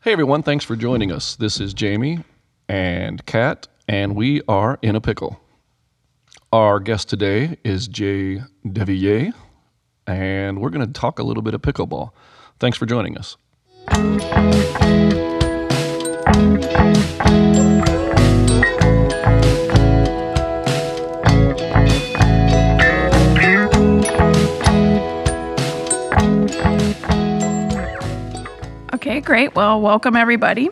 Hey everyone, thanks for joining us. This is Jamie and Kat, and we are in a pickle. Our guest today is Jay Devilliers, and we're going to talk a little bit of pickleball. Thanks for joining us. Great. Well, welcome everybody.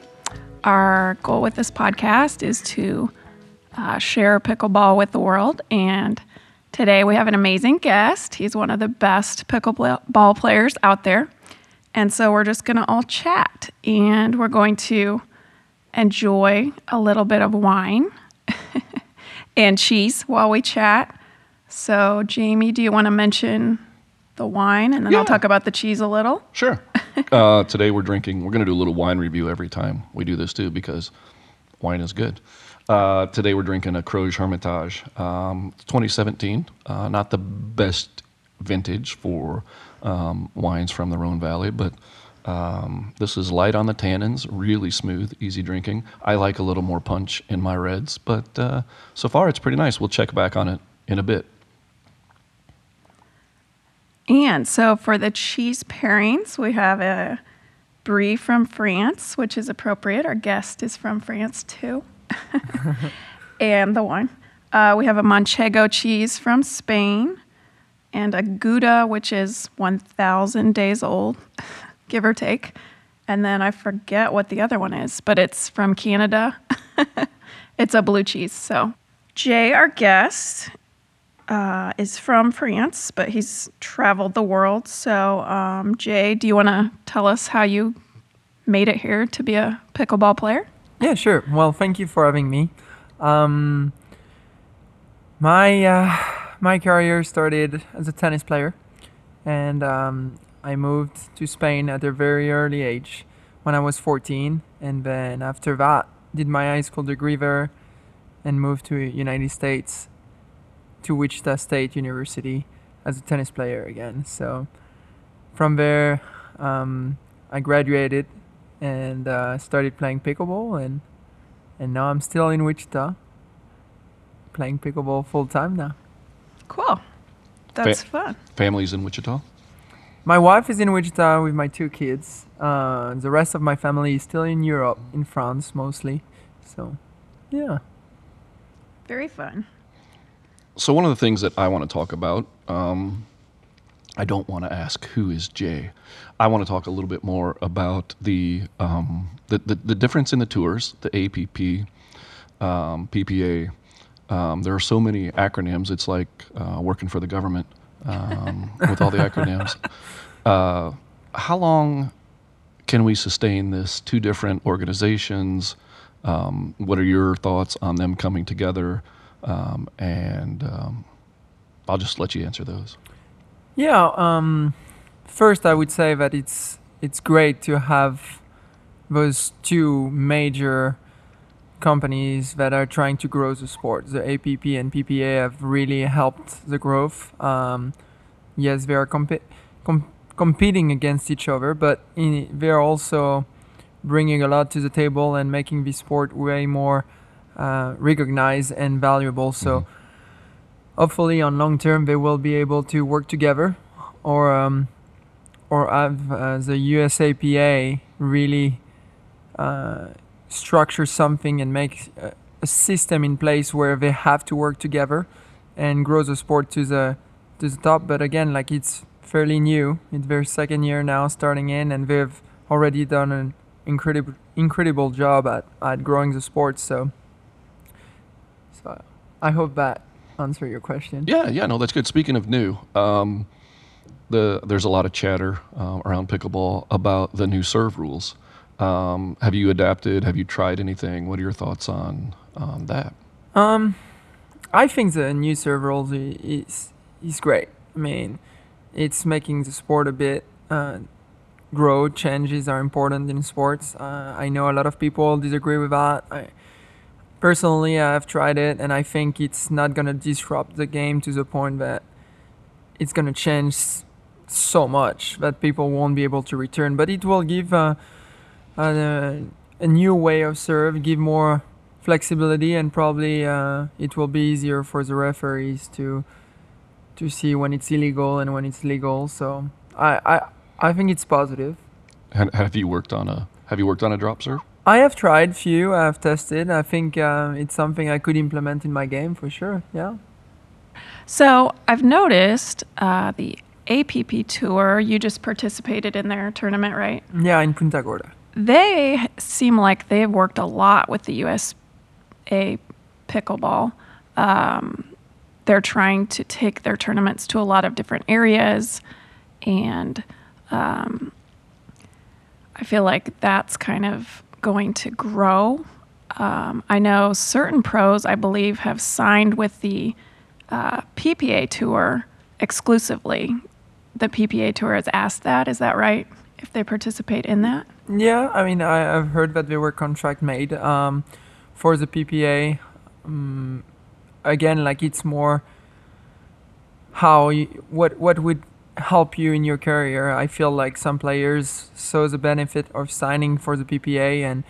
Our goal with this podcast is to uh, share pickleball with the world. And today we have an amazing guest. He's one of the best pickleball players out there. And so we're just going to all chat and we're going to enjoy a little bit of wine and cheese while we chat. So, Jamie, do you want to mention the wine and then Yeah. I'll talk about the cheese a little? Sure. uh, today we're drinking, we're going to do a little wine review every time we do this too because wine is good. Uh, today we're drinking a Crozes-Hermitage um, 2017. Uh, not the best vintage for um, wines from the Rhone Valley, but um, this is light on the tannins, really smooth, easy drinking. I like a little more punch in my reds, but uh, so far it's pretty nice. We'll check back on it in a bit. And so for the cheese pairings, we have a brie from France, which is appropriate. Our guest is from France too. and the wine. Uh, we have a Manchego cheese from Spain and a Gouda, which is 1,000 days old, give or take. And then I forget what the other one is, but it's from Canada. it's a blue cheese. So, Jay, our guest, uh, is from France, but he's traveled the world. So, um, Jay, do you want to tell us how you made it here to be a pickleball player? Yeah, sure. Well, thank you for having me. Um, my uh, my career started as a tennis player, and um, I moved to Spain at a very early age, when I was 14, and then after that, did my high school degree there, and moved to United States, to Wichita State University as a tennis player again. So, from there, um, I graduated and uh, started playing pickleball and and now I'm still in Wichita playing pickleball full time now. Cool. That's fun. Families in Wichita? My wife is in Wichita with my two kids. Uh, the rest of my family is still in Europe, in France mostly. So, yeah. Very fun. So one of the things that I want to talk about, um, I don't want to ask who is Jay. I want to talk a little bit more about the um, the, the, the difference in the tours, the APP, um, PPA. Um, there are so many acronyms. It's like uh, working for the government um, with all the acronyms. Uh, how long can we sustain this? Two different organizations. Um, what are your thoughts on them coming together? Um, and um, I'll just let you answer those. Yeah. Um, first, I would say that it's it's great to have those two major companies that are trying to grow the sport. The APP and PPA have really helped the growth. Um, yes, they are compi- com- competing against each other, but in, they're also bringing a lot to the table and making the sport way more uh, recognized and valuable. So Mhm. hopefully, on long term, they will be able to work together, or um, or have uh, the USAPA really uh, structure something and make a, a system in place where they have to work together and grow the sport to the to the top. But again, like it's fairly new. It's their second year now, starting in, and they've already done an incredible incredible job at, at growing the sport. So I hope that answered your question. Yeah, yeah, no, that's good. Speaking of new, um, the there's a lot of chatter uh, around pickleball about the new serve rules. Um, have you adapted? Have you tried anything? What are your thoughts on on that? Um, I think the new serve rules is is great. I mean, it's making the sport a bit uh, grow. Changes are important in sports. Uh, I know a lot of people disagree with that. I personally, I've tried it, and I think it's not gonna disrupt the game to the point that it's gonna change so much that people won't be able to return. But it will give. Uh, uh, a new way of serve, give more flexibility, and probably uh, it will be easier for the referees to to see when it's illegal and when it's legal. So I I, I think it's positive. Have you worked on a Have you worked on a drop serve? I have tried few. I've tested. I think uh, it's something I could implement in my game for sure. Yeah. So I've noticed uh, the APP tour. You just participated in their tournament, right? Yeah, in Punta Gorda. They seem like they've worked a lot with the USA pickleball. Um, they're trying to take their tournaments to a lot of different areas, and um, I feel like that's kind of going to grow. Um, I know certain pros, I believe, have signed with the uh, PPA tour exclusively. The PPA tour has asked that. Is that right? If they participate in that? Yeah, I mean, I, I've heard that they were contract made um, for the PPA. Um, again, like it's more how you, what what would help you in your career. I feel like some players saw the benefit of signing for the PPA and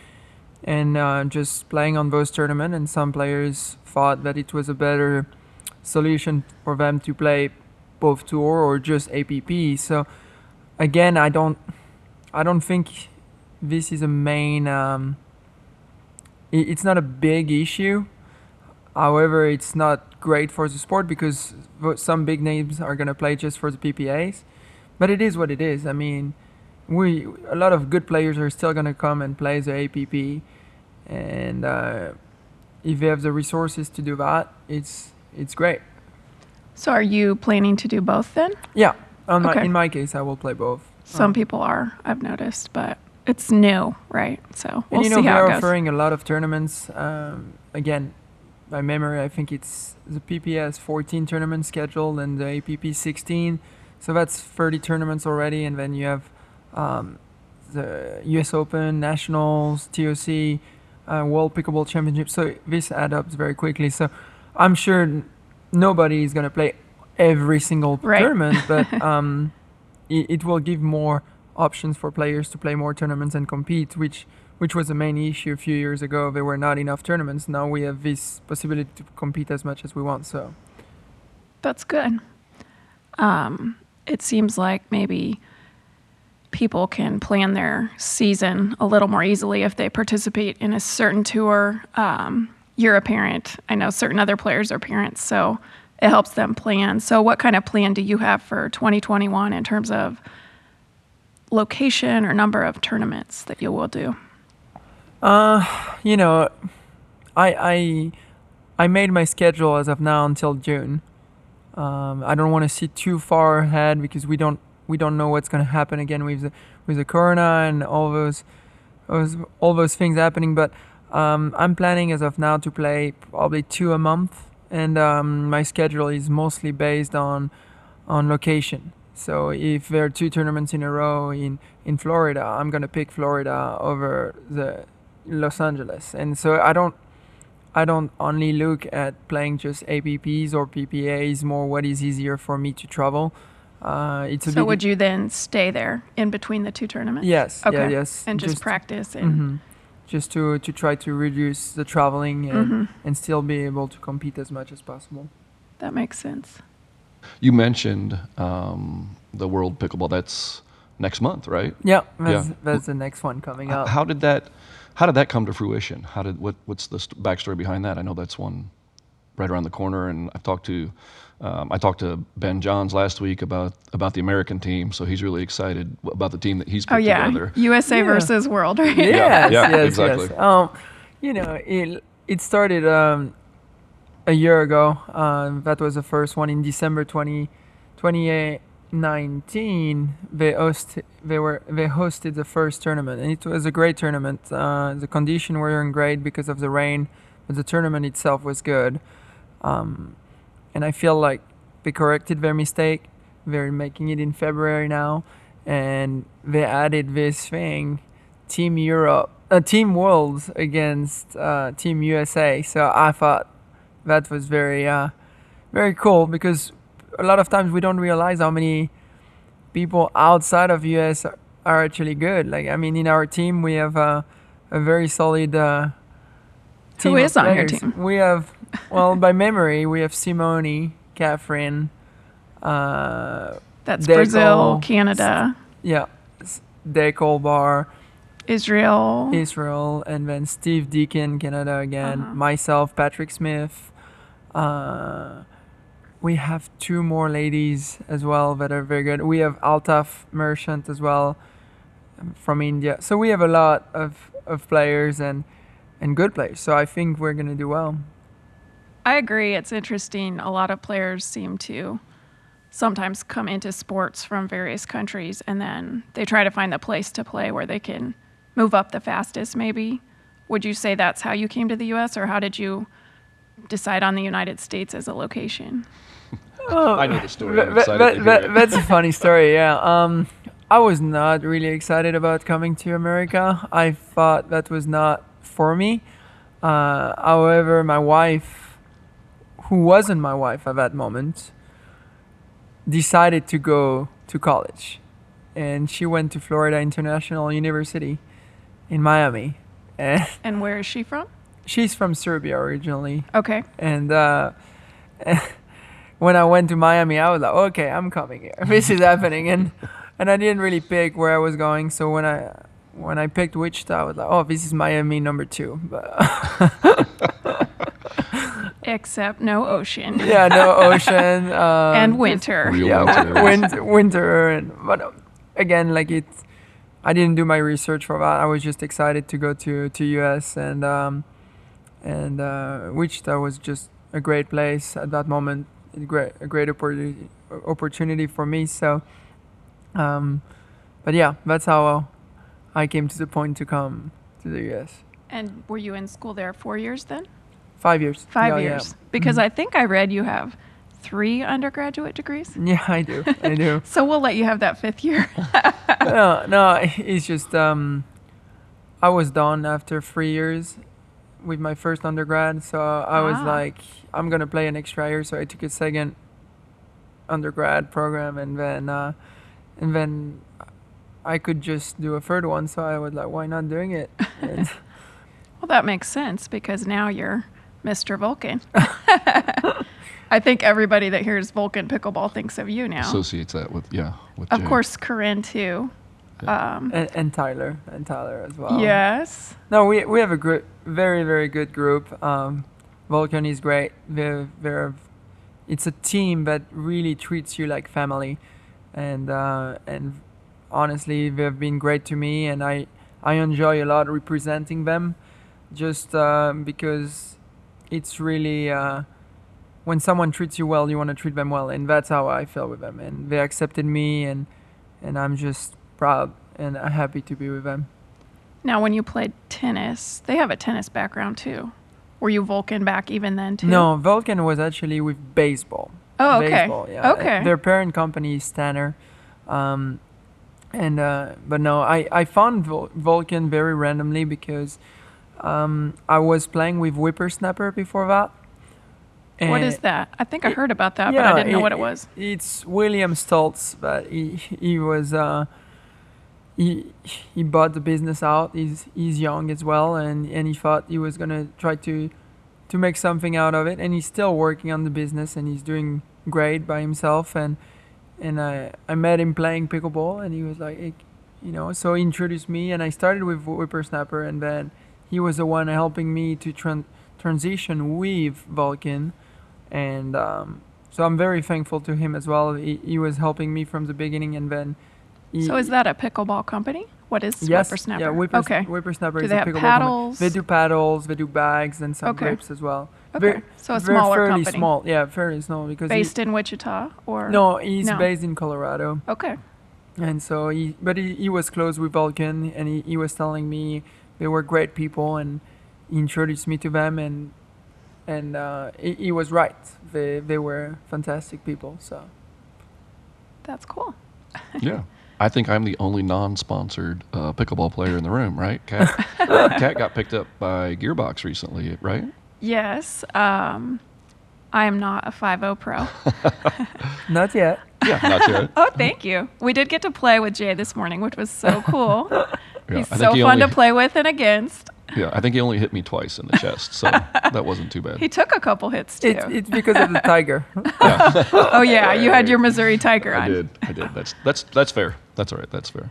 and uh, just playing on those tournaments, and some players thought that it was a better solution for them to play both tour or just APP. So again, I don't I don't think this is a main. Um, it's not a big issue. However, it's not great for the sport because some big names are gonna play just for the PPAs. But it is what it is. I mean, we a lot of good players are still gonna come and play the APP, and uh, if they have the resources to do that, it's it's great. So are you planning to do both then? Yeah. My, Okay. in my case, I will play both. Some Um, people are, I've noticed, but it's new, right? So we'll and you know see how it goes. offering a lot of tournaments. Um, again, by memory, I think it's the PPA 14 tournament scheduled and the APP 16. So that's 30 tournaments already, and then you have um, the U.S. Open, Nationals, TOC, uh, World Pickleball Championship. So this adds up very quickly. So I'm sure n- nobody is gonna play every single Right. tournament, but um, it, it will give more options for players to play more tournaments and compete, which which was the main issue a few years ago. There were not enough tournaments. Now we have this possibility to compete as much as we want. So That's good. Um, it seems like maybe people can plan their season a little more easily if they participate in a certain tour. Um, you're a parent. I know certain other players are parents, so it helps them plan. So, what kind of plan do you have for 2021 in terms of location or number of tournaments that you will do? You know, I I I made my schedule as of now until June. Um, I don't want to see too far ahead because we don't we don't know what's going to happen again with the with the corona and all those those all those things happening. But um, I'm planning as of now to play probably two a month, and um, my schedule is mostly based on on location. So if there are two tournaments in a row in in Florida, I'm gonna pick Florida over the Los Angeles, and so I don't I don't only look at playing just APPs or PPAs. More what is easier for me to travel. Uh, it's a So, would you then stay there in between the two tournaments? yes Okay. yeah yes And just, practice and Mhm. just to to try to reduce the traveling and Mhm. and still be able to compete as much as possible. that makes sense. You mentioned um, the World Pickleball. That's next month, right? Yeah, that's, Yeah. that's the next one coming up. How did that? How did that come to fruition? How did what? What's the st- backstory behind that? I know that's one right around the corner, and I've talked to. Um, I talked to Ben Johns last week about about the American team, so he's really excited about the team that he's put Oh yeah, together. USA Yeah. versus world, right? yes, yeah, yes, exactly. yes. Um, you know, it it started um, a year ago. Um, that was the first one in December 20, 2019. They host they were they hosted the first tournament, and it was a great tournament. Uh, the conditions weren't great because of the rain, but the tournament itself was good. Um, and I feel like they corrected their mistake. They're making it in February now, and they added this thing, Team Europe, uh, Team Worlds against uh, Team USA. So I thought that was very, uh, very cool because a lot of times we don't realize how many people outside of US are, actually good. Like I mean, in our team we have uh, a very solid. Uh, team Who of on your team? We have, well, by memory, we have Simone, Catherine, uh, That's Brazil, Canada, yeah, S- Dekel Bar, Israel. Israel, and then Steve Deakin, Canada again. Uh-huh. Myself, Patrick Smith. Uh, we have two more ladies as well that are very good. We have Altaf Merchant as well um, from India. So we have a lot of, of players and and good players. So I think we're gonna do well. I agree. It's interesting. A lot of players seem to sometimes come into sports from various countries and then they try to find the place to play where they can move up the fastest, maybe. Would you say that's how you came to the US or how did you decide on the United States as a location? I know the story. I'm That- that- to hear that- it. that's a funny story. Yeah. Um, I was not really excited about coming to America. I thought that was not for me. Uh, however, my wife, who wasn't my wife at that moment, decided to go to college, and she went to Florida International University in Miami, and And where is she from? she's from Serbia originally Okay. and uh, when I went to Miami, I was like, okay, I'm coming here. This is happening, and and I didn't really pick where I was going. So when I when I picked Wichita, I was like, oh, this is Miami number two. But Except no ocean. yeah, no ocean um, and winter. Real Yeah, winter. winter, winter, and but um, again, like it. I didn't do my research for that. I was just excited to go to to US and um, and uh, Wichita was just a great place at that moment. A great a great opportunity opportunity for me. So, um, but yeah, that's how I came to the point to come to the US. And were you in school there four years then? Five years. Five Yeah, yeah. years. Because I think I read you have three undergraduate degrees. Yeah, I do. I do. So we'll let you have that fifth year. no, no, it's just um, I was done after three years with my first undergrad, so I was Ah. like, I'm gonna play an extra year, so I took a second undergrad program, and then uh, and then I could just do a third one, so I was like, why not doing it? Well, that makes sense because now you're Mr. Vulcan. I think everybody that hears Vulcan pickleball thinks of you now. Associates that with yeah. With of Jay. course, Corinne too. Um, and, and Tyler, and Tyler as well. yes. No, we we have a gr- very very good group. Um, Vulcan is great. They're, they're, it's a team that really treats you like family, and uh, and honestly, they've been great to me, and I I enjoy a lot representing them, just um, because it's really. Uh, when someone treats you well, you want to treat them well, and that's how I feel with them. And they accepted me, and and I'm just proud and happy to be with them. Now, when you played tennis, they have a tennis background too. Were you Vulcan back even then too? No, Vulcan was actually with baseball. Oh, okay. Baseball, yeah. Okay. Their parent company is Tanner. Um, and uh, but no, I I found Vul- Vulcan very randomly because um, I was playing with Whippersnapper before that. What is that? I think I heard about that, but I didn't know what it was. It's William Stoltz, but he he was uh, he he bought the business out. He's he's young as well, and and he thought he was gonna try to to make something out of it, and he's still working on the business, and he's doing great by himself. And and I I met him playing pickleball, and he was like, you know, so he introduced me, and I started with Whippersnapper, and then he was the one helping me to tran- transition with Vulcan and um, so I'm very thankful to him as well. He, he was helping me from the beginning, and then. He, So is that a pickleball company? What is yes, Whippersnapper? Yeah, Whippers, okay. Whippersnapper Do is they a have pickleball paddles? Company. They do paddles, they do bags, and some Okay. grips as well. Okay. Very- so a very smaller fairly company. small. Yeah, fairly small because he- Based in Wichita or no, he's No. based in Colorado, Okay. and so he but he, he was close with Vulcan, and he, he was telling me they were great people, and he introduced me to them, and and uh, he, he was right. They they were fantastic people. So. That's cool. Yeah. I think I'm the only non-sponsored uh, pickleball player in the room, right? Cat, Kat got picked up by Gearbox recently, right? Yes. Um, I am not a 5.0 pro. Not yet. Yeah, not yet. Oh, thank you. We did get to play with Jay this morning, which was so cool. Yeah, He's so he fun only- to play with and against. Yeah, I think he only hit me twice in the chest, so that wasn't too bad. He took a couple hits too. It's, it's because of the tiger. oh yeah, you had your Missouri Tiger on. I did. I did. That's that's that's fair. That's all right. That's fair.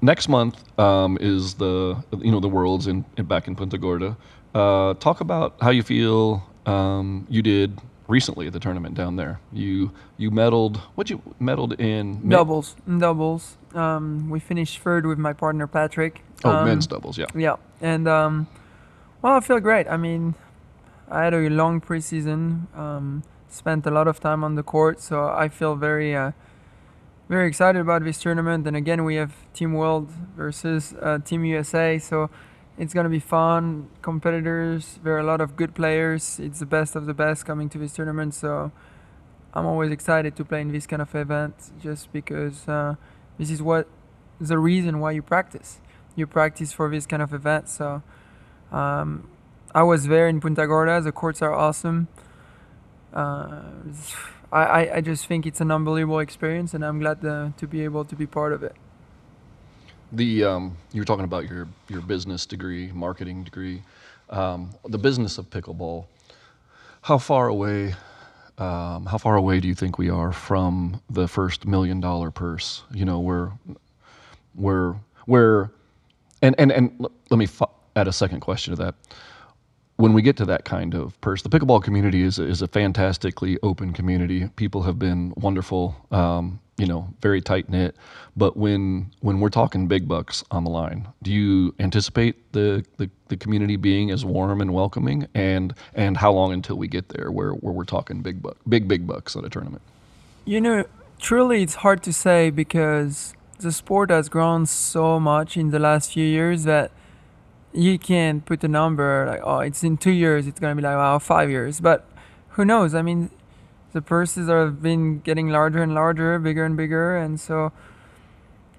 Next month um, is the you know the worlds in, in back in Punta Gorda. Uh, talk about how you feel um, you did recently at the tournament down there. You you medaled. What you medaled in? doubles, doubles. Um, we finished third with my partner Patrick. Oh, Um, men's doubles. Yeah. Yeah, and um, well, I feel great. I mean, I had a long preseason, um, spent a lot of time on the court, so I feel very, uh, very excited about this tournament. And again, we have Team World versus uh, Team USA, so it's gonna be fun. Competitors, there are a lot of good players. It's the best of the best coming to this tournament, so I'm always excited to play in this kind of event, just because uh, this is what the reason why you practice you practice for this kind of event. So um, I was there in Punta Gorda. The courts are awesome. Uh, I, I, I just think it's an unbelievable experience, and I'm glad to, to be able to be part of it. The um, you were talking about your your business degree, marketing degree, um, the business of pickleball. How far away? Um, how far away do you think we are from the first million dollar purse? You know, we're we're we're and and and let me f- add a second question to that. When we get to that kind of purse, the pickleball community is is a fantastically open community. People have been wonderful, um, you know, very tight knit. But when when we're talking big bucks on the line, do you anticipate the, the, the community being as warm and welcoming? And and how long until we get there where, where we're talking big buck big big bucks at a tournament? You know, truly, it's hard to say because the sport has grown so much in the last few years that you can't put a number like, oh, it's in two years, it's gonna be like, wow, five years. But who knows? I mean, the purses have been getting larger and larger, bigger and bigger, and so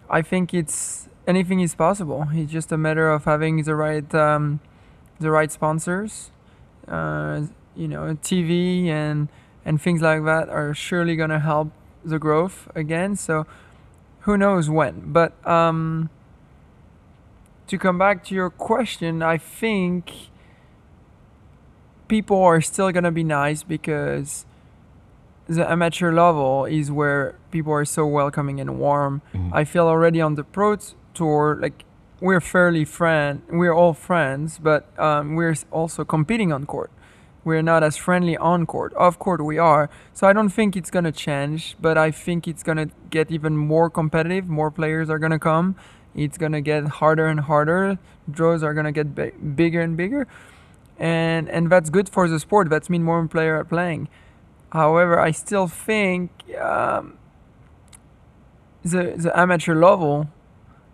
I think it's anything is possible. It's just a matter of having the right um, the right sponsors. Uh, you know, TV and and things like that are surely gonna help the growth again. So who knows when? But um, to come back to your question, I think people are still gonna be nice because the amateur level is where people are so welcoming and warm. Mhm. I feel already on the pro tour, like we're fairly friend, we're all friends, but um, we're also competing on court. We're not as friendly on court. Off court, we are. So I don't think it's gonna change, but I think it's gonna get even more competitive. More players are gonna come. It's gonna get harder and harder. Draws are gonna get bi- bigger and bigger, and and that's good for the sport. That's mean more players are playing. However, I still think um, the the amateur level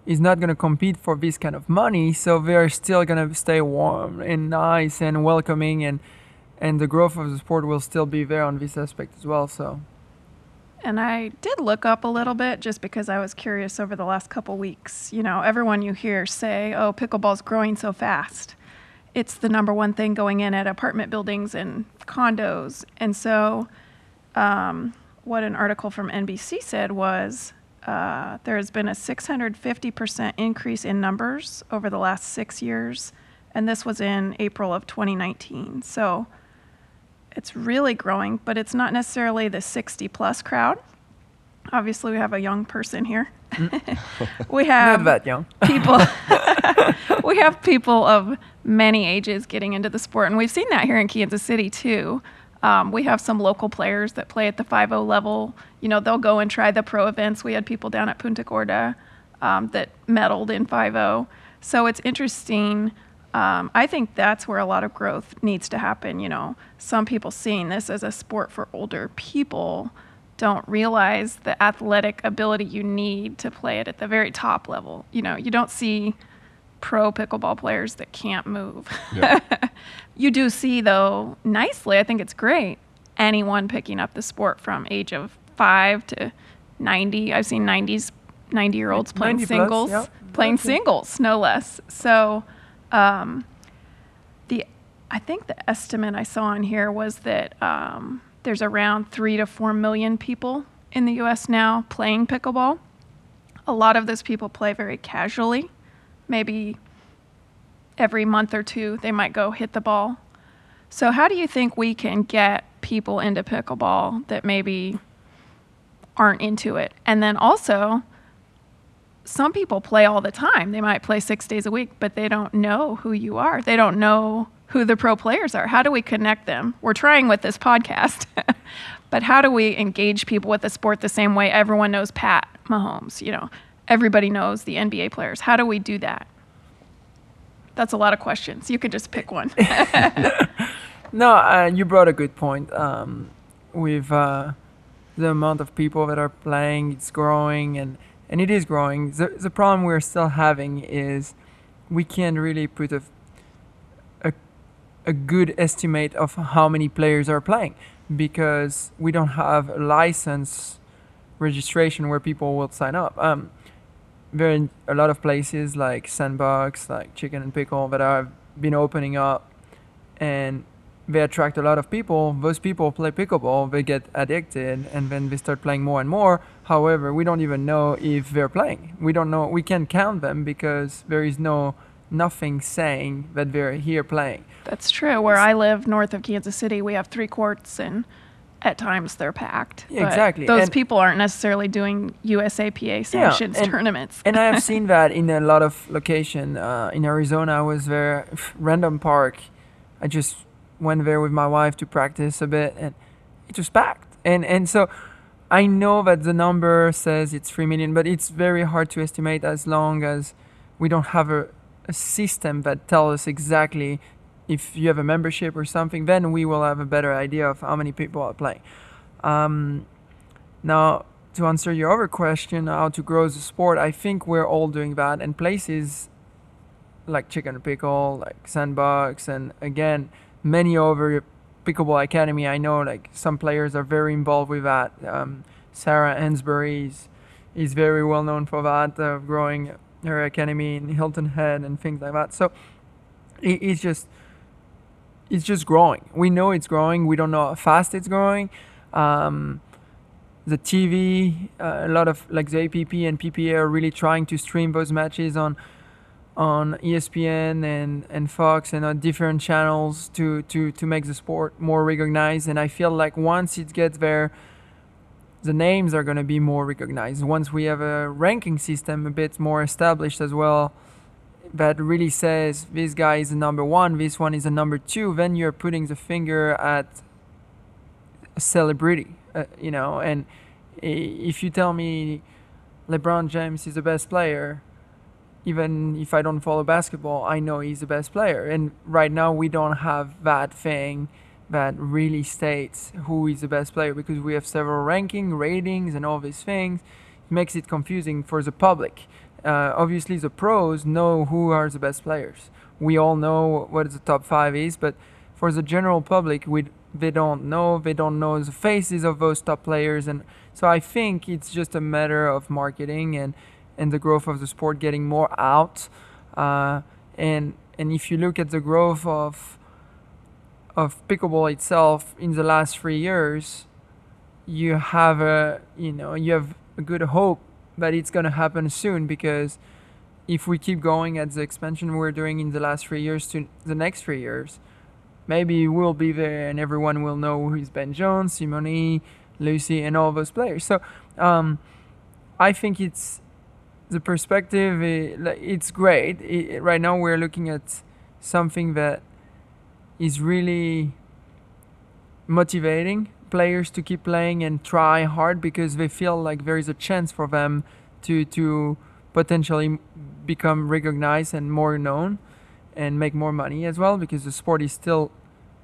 is not going to compete for this kind of money, so they're still going to stay warm and nice and welcoming, and and the growth of the sport will still be there on this aspect as well. So And I did look up a little bit just because I was curious over the last couple weeks. You know, everyone you hear say, "Oh, pickleball's growing so fast." It's the number one thing going in at apartment buildings and condos. And so, um, what an article from NBC said was uh, there has been a 650% increase in numbers over the last six years. And this was in April of 2019. So, it's really growing, but it's not necessarily the 60 plus crowd. Obviously, we have a young person here. we have not that young. people we have people of many ages getting into the sport and we've seen that here in kansas city too um, we have some local players that play at the 5-0 level you know they'll go and try the pro events we had people down at punta gorda um, that medaled in 5-0 so it's interesting um, i think that's where a lot of growth needs to happen you know some people seeing this as a sport for older people don't realize the athletic ability you need to play it at the very top level. You know, you don't see pro pickleball players that can't move. Yeah. you do see though, nicely, I think it's great, anyone picking up the sport from age of 5 to 90. I've seen 90s 90 year olds playing 90 plus, singles, playing singles no less. So um, the I think the estimate I saw on here was that um, there's around three to four million people in the US now playing pickleball. A lot of those people play very casually. Maybe every month or two they might go hit the ball. So, how do you think we can get people into pickleball that maybe aren't into it? And then also, some people play all the time. They might play six days a week, but they don't know who you are. They don't know who the pro players are. How do we connect them? We're trying with this podcast, but how do we engage people with the sport the same way everyone knows Pat Mahomes? You know, everybody knows the NBA players. How do we do that? That's a lot of questions. You can just pick one. No, uh, you brought a good point. Um, with uh, the amount of people that are playing, it's growing, and, and it is growing. The, the problem we're still having is we can't really put a, a, a good estimate of how many players are playing because we don't have a license registration where people will sign up. Um, there are a lot of places like Sandbox, like Chicken and Pickle that have been opening up, and they attract a lot of people. Those people play pickleball, they get addicted, and then they start playing more and more. However, we don't even know if they're playing. We don't know. We can't count them because there is no nothing saying that they're here playing. That's true. Where I live, north of Kansas City, we have three courts, and at times they're packed. Yeah, exactly. Those And- people aren't necessarily doing USAPA sanctions and- tournaments. and I have seen that in a lot of location. Uh, in Arizona, I was there, random park. I just went there with my wife to practice a bit, and it was packed. And and so I know that the number says it's three million, but it's very hard to estimate as long as we don't have a, a system that tells us exactly if you have a membership or something. Then we will have a better idea of how many people are playing. Um, now, to answer your other question, how to grow the sport, I think we're all doing that, and places like Chicken Pickle, like Sandbox, and again, many other Pickleball Academy. I know like some players are very involved with that. Um, Sarah Ansboury is, is very well known for that, uh, growing her academy in Hilton Head and things like that. So it, it's just it's just growing. We know it's growing. We don't know how fast it's growing. Um, the TV, uh, a lot of like the APP and PPA are really trying to stream those matches on on ESPN and, and Fox and on different channels to, to, to make the sport more recognized. And I feel like once it gets there, the names are going to be more recognized. Once we have a ranking system a bit more established as well, that really says this guy is the number one, this one is the number two, then you're putting the finger at a celebrity, uh, you know. And if you tell me LeBron James is the best player, even if I don't follow basketball, I know he's the best player. And right now, we don't have that thing that really states who is the best player because we have several ranking, ratings, and all these things. It makes it confusing for the public. Uh, obviously, the pros know who are the best players. We all know what the top five is, but for the general public, we they don't know. They don't know the faces of those top players, and so I think it's just a matter of marketing and and the growth of the sport getting more out. Uh, and and if you look at the growth of of pickleball itself in the last three years, you have a you know you have a good hope that it's gonna happen soon because if we keep going at the expansion we're doing in the last three years to the next three years, maybe we'll be there and everyone will know who's Ben Johns, Simone, Lucy, and all those players. So um, I think it's the perspective. eh, like, It's great. Right now we're looking at something that is really motivating players to keep playing and try hard because they feel like there is a chance for them to to potentially become recognized and more known and make more money as well because the sport is still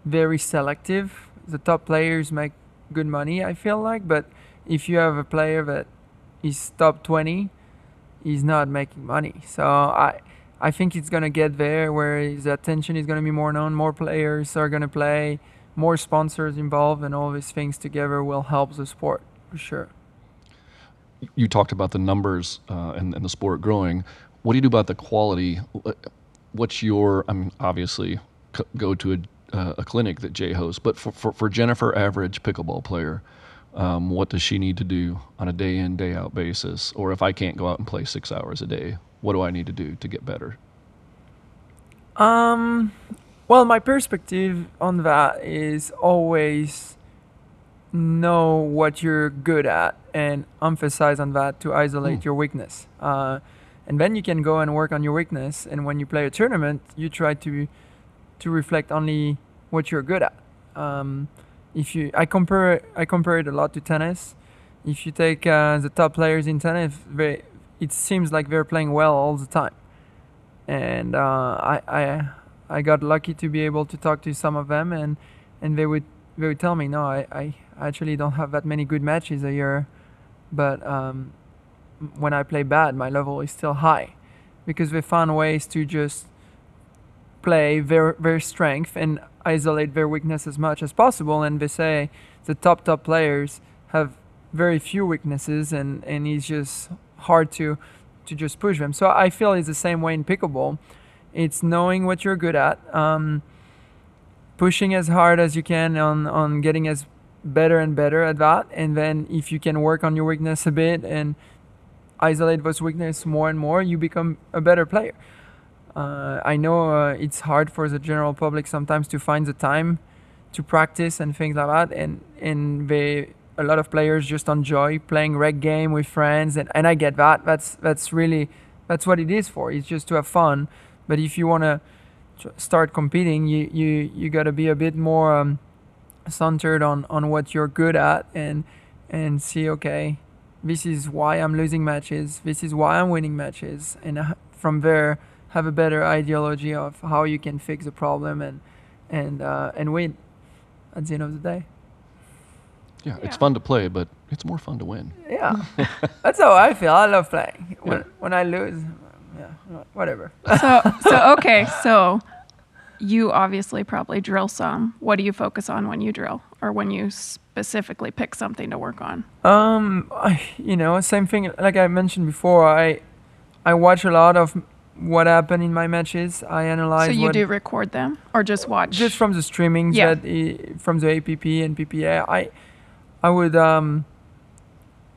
very selective. The top players make good money, I feel like, but if you have a player that is top 20, he's not making money. So I I think it's gonna get there where his attention is gonna be more known, more players are gonna play, more sponsors involved, and all these things together will help the sport for sure. You talked about the numbers uh, and, and the sport growing. What do you do about the quality? What's your, I mean, obviously, go to a, uh, a clinic that Jay hosts, but for, for, for Jennifer, average pickleball player, Um, what does she need to do on a day in, day out basis? Or if I can't go out and play six hours a day, what do I need to do to get better? Um, well, my perspective on that is always know what you're good at and emphasize on that to isolate Hmm. your weakness. Uh, and then you can go and work on your weakness. And when you play a tournament, you try to to reflect only what you're good at. Um, if you, I compare I compare it a lot to tennis. If you take uh, the top players in tennis, they, it seems like they're playing well all the time. And uh, I, I I got lucky to be able to talk to some of them, and and they would they would tell me, no, I, I actually don't have that many good matches a year, but um, when I play bad, my level is still high, because they found ways to just play their their strength and isolate their weakness as much as possible. And they say the top top players have very few weaknesses, and and it's just hard to to just push them. So I feel it's the same way in pickleball. It's knowing what you're good at, um, pushing as hard as you can on on getting as better and better at that, and then if you can work on your weakness a bit and isolate those weaknesses more and more, you become a better player. Uh, I know uh, it's hard for the general public sometimes to find the time to practice and things like that, and and they a lot of players just enjoy playing reg game with friends, and, and I get that. That's that's really that's what it is for. It's just to have fun. But if you want to start competing, you you you got to be a bit more um, centered on on what you're good at and and see okay this is why i'm losing matches this is why i'm winning matches and uh, from there have a better ideology of how you can fix the problem and and uh, and win at the end of the day Yeah, it's fun to play, but it's more fun to win. yeah that's how i feel i love playing when, Yeah. when i lose yeah whatever So, so okay, so you obviously probably drill some. What do you focus on when you drill, or when you specifically pick something to work on? Um, I, you know, same thing. Like I mentioned before, I, I watch a lot of what happened in my matches. I analyze. So you do record them, or just watch? just from the streamings Yeah. that from the APP and PPA. I, I would um.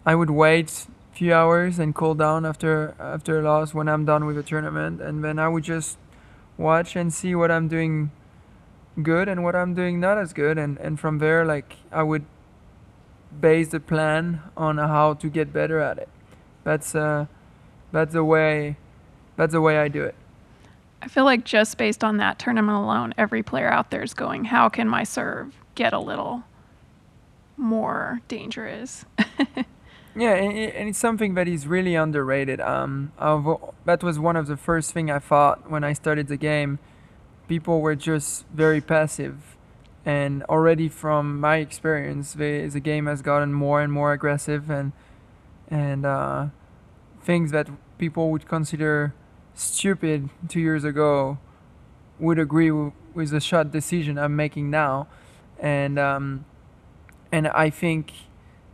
I would wait a few hours and cool down after after a loss when I'm done with the tournament, and then I would just watch and see what I'm doing good and what I'm doing not as good, and and from there, like I would base the plan on how to get better at it. That's uh, that's the way, that's the way I do it. I feel like just based on that tournament alone, every player out there is going, "How can my serve get a little more dangerous?" Yeah, and, and it's something that is really underrated. Um, that was one of the first thing I thought when I started the game. People were just very passive, and already from my experience, the, the game has gotten more and more aggressive, and and uh, things that people would consider stupid two years ago would agree w- with the shot decision I'm making now, and um, and I think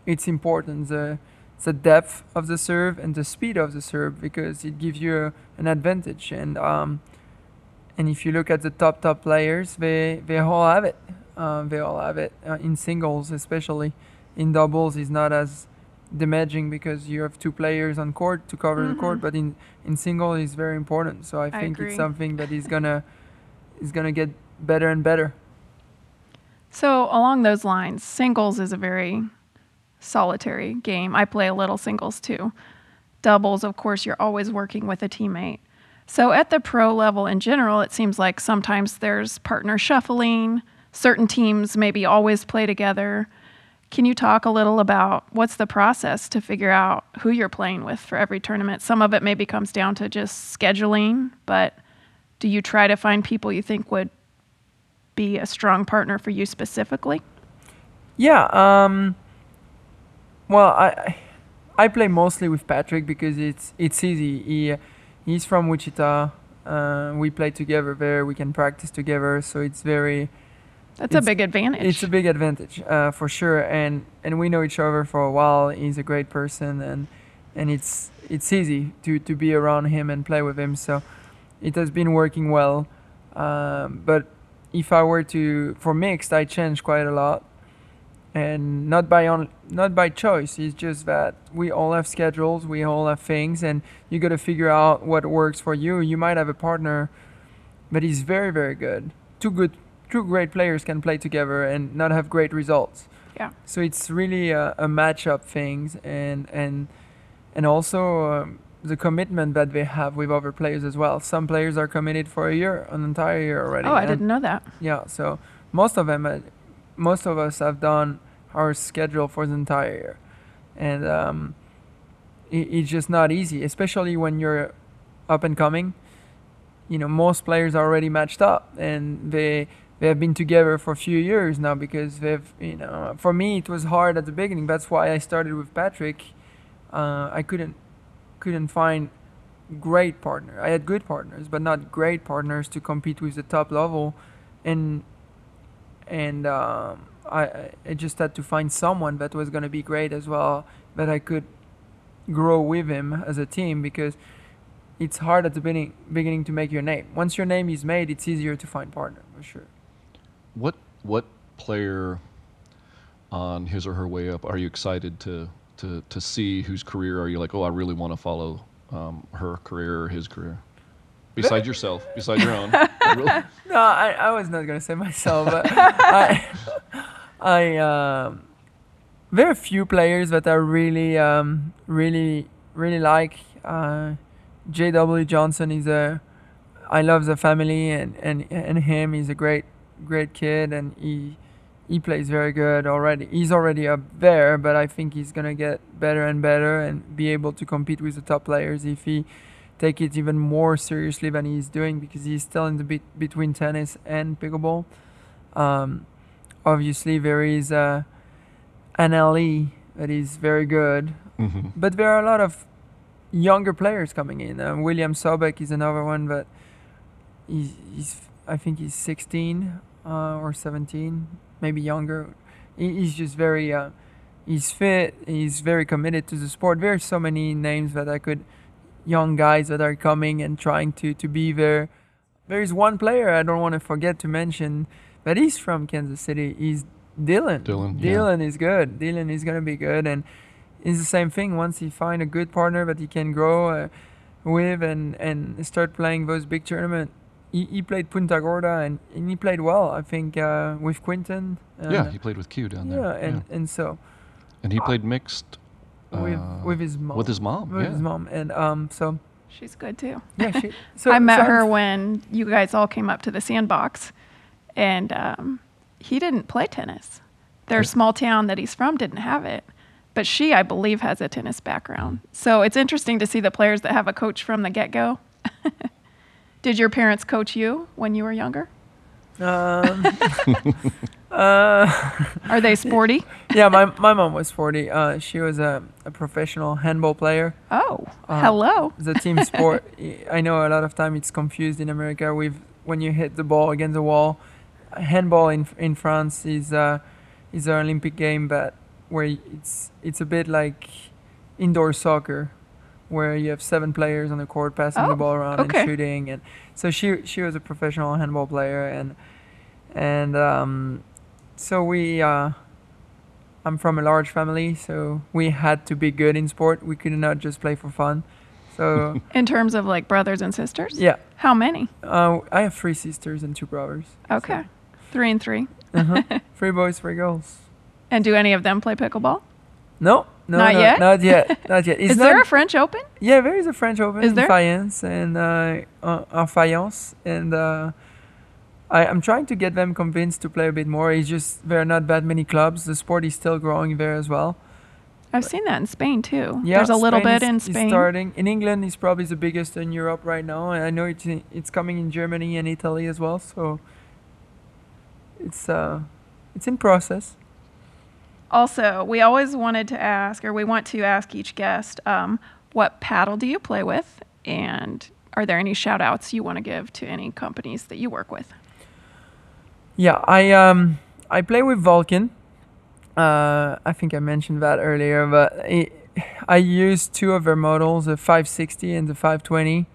it's important the the depth of the serve and the speed of the serve because it gives you an advantage. And um, and if you look at the top top players they they all have it. Um, they all have it uh, in singles especially. In doubles is not as damaging because you have two players on court to cover the court Mhm. but in in single is very important so I I think agree. it's something that is gonna is gonna get better and better So, along those lines, singles is a very solitary game. I play a little singles too. Doubles, of course, you're always working with a teammate. So, at the pro level in general, it seems like sometimes there's partner shuffling. Certain teams maybe always play together. Can you talk a little about what's the process to figure out who you're playing with for every tournament? Some of it maybe comes down to just scheduling, but do you try to find people you think would be a strong partner for you specifically? Yeah. Um, well, I I play mostly with Patrick because it's it's easy. He he's from Wichita. Uh, we play together there. We can practice together, so it's very That's a big advantage. it's a big advantage uh, for sure. And and we know each other for a while. He's a great person, and and it's it's easy to to be around him and play with him. So it has been working well. Um, but if I were to for mixed, I change quite a lot. and not by on not by choice. It's just that we all have schedules, we all have things, and you got to figure out what works for you. You might have a partner, but he's very very good. Two good, two great players can play together and not have great results. Yeah. So it's really a, a matchup things, and and and also. Um, the commitment that they have with other players as well. Some players are committed for a year, an entire year already. Oh, I didn't know that. yeah, so most of them, uh, most of us have done our schedule for the entire year, and um, it, it's just not easy, especially when you're up and coming. You know, most players are already matched up, and they they have been together for a few years now because they've you know. For me, it was hard at the beginning. That's why I started with Patrick. Uh, I couldn't couldn't find great partner. I had good partners, but not great partners to compete with the top level, and and um, I I- just had to find someone that was gonna be great as well that I could grow with him as a team because it's hard at the beginning beginning to make your name. Once your name is made, it's easier to find partner for sure. What what player on his or her way up are you excited to to to see whose career are you like? Oh, I really want to follow um, her career or his career. Besides yourself, besides your own. really? No, I, I was not gonna say myself, but I, I um, there are a few players that I really, um, really, really like. Uh, J.W. Johnson is a, I love the family and, and and him. He's a great, great kid, and he he plays very good already. He's already up there, but I think he's gonna get better and better and be able to compete with the top players if he take it even more seriously than he's doing because he's still in the bit between tennis and pickleball. Um, obviously, there is uh, an LE that is very good, Mhm. but there are a lot of younger players coming in. Um, William Sobek is another one, but he's, he's I think he's 16 uh, or 17, maybe younger. He's just very uh, he's fit. He's very committed to the sport. There are so many names that I could young guys that are coming and trying to to be there. There is one player I don't want to forget to mention that he's from Kansas City. He's Dylan. Dylan, yeah. Dylan is good. Dylan is gonna be good, and it's the same thing. Once he find a good partner that he can grow uh, with and and start playing those big tournament. He, he played Punta Gorda and, and he played well. I think uh, with Quinton. And, yeah, he played with Q down there. yeah, and and so and he played mixed with uh, with his mom. with his mom. With yeah. his mom, and um, so She's good too. yeah, she. So I met so her I'm- when you guys all came up to the sandbox, and um, he didn't play tennis. Their small town that he's from didn't have it, but she, I believe, has a tennis background. So it's interesting to see the players that have a coach from the get go. Did your parents coach you when you were younger? Um, uh, Are they sporty? yeah, my, my mom was 40. Uh, she was a, a professional handball player. Oh, Uh, hello. The team sport. I know a lot of time it's confused in America with when you hit the ball against the wall. Handball in in France is uh, is an Olympic game, but where it's it's a bit like indoor soccer, where you have seven players on the court passing Oh, the ball around okay. and shooting, and so she she was a professional handball player, and and um, so we. Uh, I'm from a large family, so we had to be good in sport. We could not just play for fun. So In terms of like brothers and sisters? yeah, How many? uh, I have three sisters and two brothers. Okay. Three and three. Uh-huh. three boys, three girls. And do any of them play pickleball? No, no, Not no, yet? not yet, not yet. It's Is not, there a French Open? yeah, there is a French Open Is in there? Fayence and uh, uh, en Fayence, and uh, I, I'm trying to get them convinced to play a bit more. It's just there are not that many clubs. The sport is still growing there as well. I've seen that in Spain too. Yeah, There's a little bit is, in is Spain. starting in England. It's probably the biggest in Europe right now, and I know it's in, it's coming in Germany and Italy as well. So it's uh, it's in process. Also, we always wanted to ask, or we want to ask each guest, um, what paddle do you play with? And are there any shout outs you want to give to any companies that you work with? Yeah, I um I play with Vulcan. Uh, I think I mentioned that earlier, but I, I use two of their models, the 560 and the 520,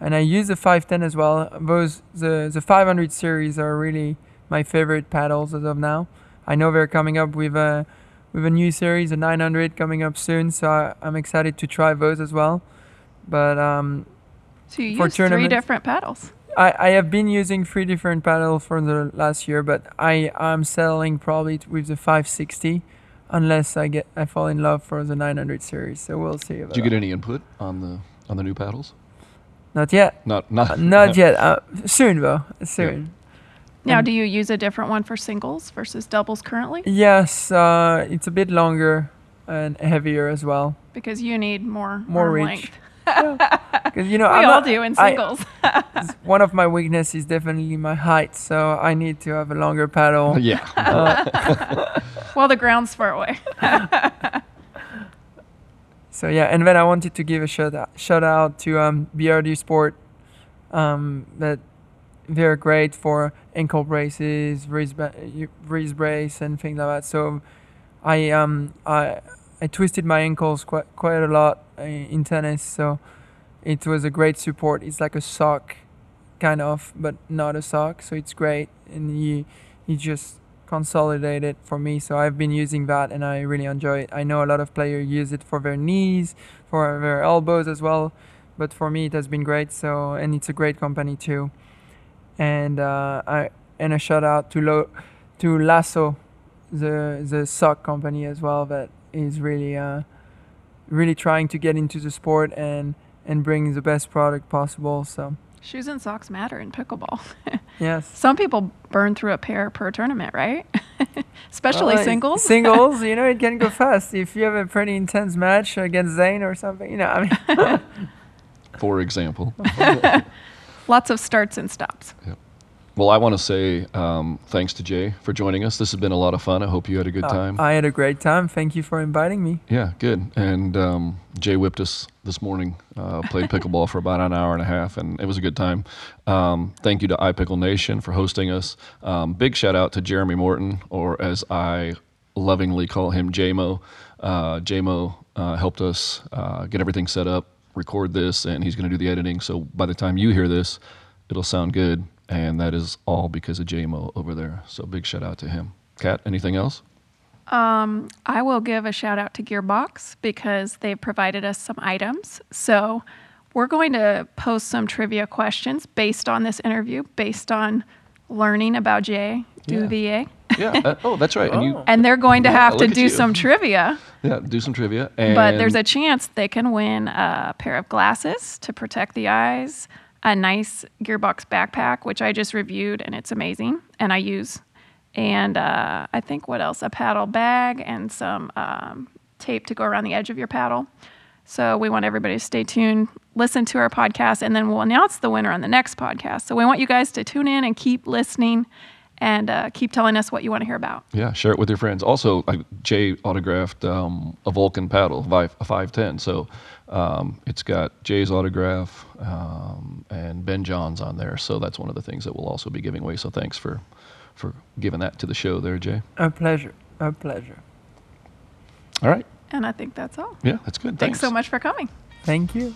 and I use the 510 as well. Those the the 500 series are really my favorite paddles as of now. I know they're coming up with a with a new series, a 900 coming up soon. So I, I'm excited to try those as well. But um, So you For use three different paddles. I, I have been using three different paddles for the last year, but I am settling probably with the 560 unless I get I fall in love for the 900 series. So we'll see. About Did you get that. any input on the on the new paddles? Not yet. Not not Uh, Not yet. Uh, soon though. Soon. Now, do you use a different one for singles versus doubles currently? Yes, uh, it's a bit longer and heavier as well. Because you need more More arm reach. length. Because you know, We I'm all not- do in I- singles. one of my weaknesses is definitely my height, so I need to have a longer paddle. Yeah. well, the ground's far away. So yeah, and then I wanted to give a shout out, shout out to um, BRD Sport. Um, that they're great for ankle braces, wrist, wrist brace, and things like that. So I um I I twisted my ankles quite quite a lot uh, in tennis. So it was a great support. It's like a sock, kind of, but not a sock. So it's great, and you you just consolidate it for me. So I've been using that and I really enjoy it. I know a lot of players use it for their knees, for their elbows as well, but for me it has been great. So and it's a great company too. And uh, I and a shout out to Lo, to Lasso, the the sock company as well that is really uh, really trying to get into the sport and and bring the best product possible. So Shoes and socks matter in pickleball. yes. Some people burn through a pair per tournament, right? Especially Well, singles. Singles, you know, it can go fast. If you have a pretty intense match against Zane or something, you know, I mean, For example. Lots of starts and stops. Well, I want to say um, thanks to Jay for joining us. This has been a lot of fun. I hope you had a good time. I had a great time. Thank you for inviting me. Yeah, good. And um, Jay whipped us this morning. Uh, played pickleball for about an hour and a half, and it was a good time. Um, thank you to iPickle Nation for hosting us. Um, big shout out to Jeremy Morton, or as I lovingly call him, JMO. Uh, JMO uh, helped us uh, get everything set up, record this, and he's going to do the editing. So by the time you hear this, it'll sound good. And that is all because of JMO over there. So big shout out to him. Kat, anything else? Um, I will give a shout out to Gearbox because they've provided us some items. So we're going to post some trivia questions based on this interview, based on learning about Jay Yeah. Devilliers. Yeah. Uh, oh, that's right. And you, And they're going to Yeah, have to do some trivia, Yeah, do some trivia. And but there's a chance they can win a pair of glasses to protect the eyes, a nice Gearbox backpack, which I just reviewed and it's amazing and I use. And uh, I think what else? A paddle bag and some um, tape to go around the edge of your paddle. So we want everybody to stay tuned, listen to our podcast, and then we'll announce the winner on the next podcast. So we want you guys to tune in and keep listening and uh, keep telling us what you want to hear about. yeah, share it with your friends. Also, I, Jay autographed um, a Vulcan paddle, a 510. So um, it's got Jay's autograph um, and Ben Johns' on there. So that's one of the things that we'll also be giving away. So thanks for for giving that to the show there, Jay. A pleasure. A pleasure. All right. And I think that's all. Yeah, that's good. Thanks so much for coming. Thank you.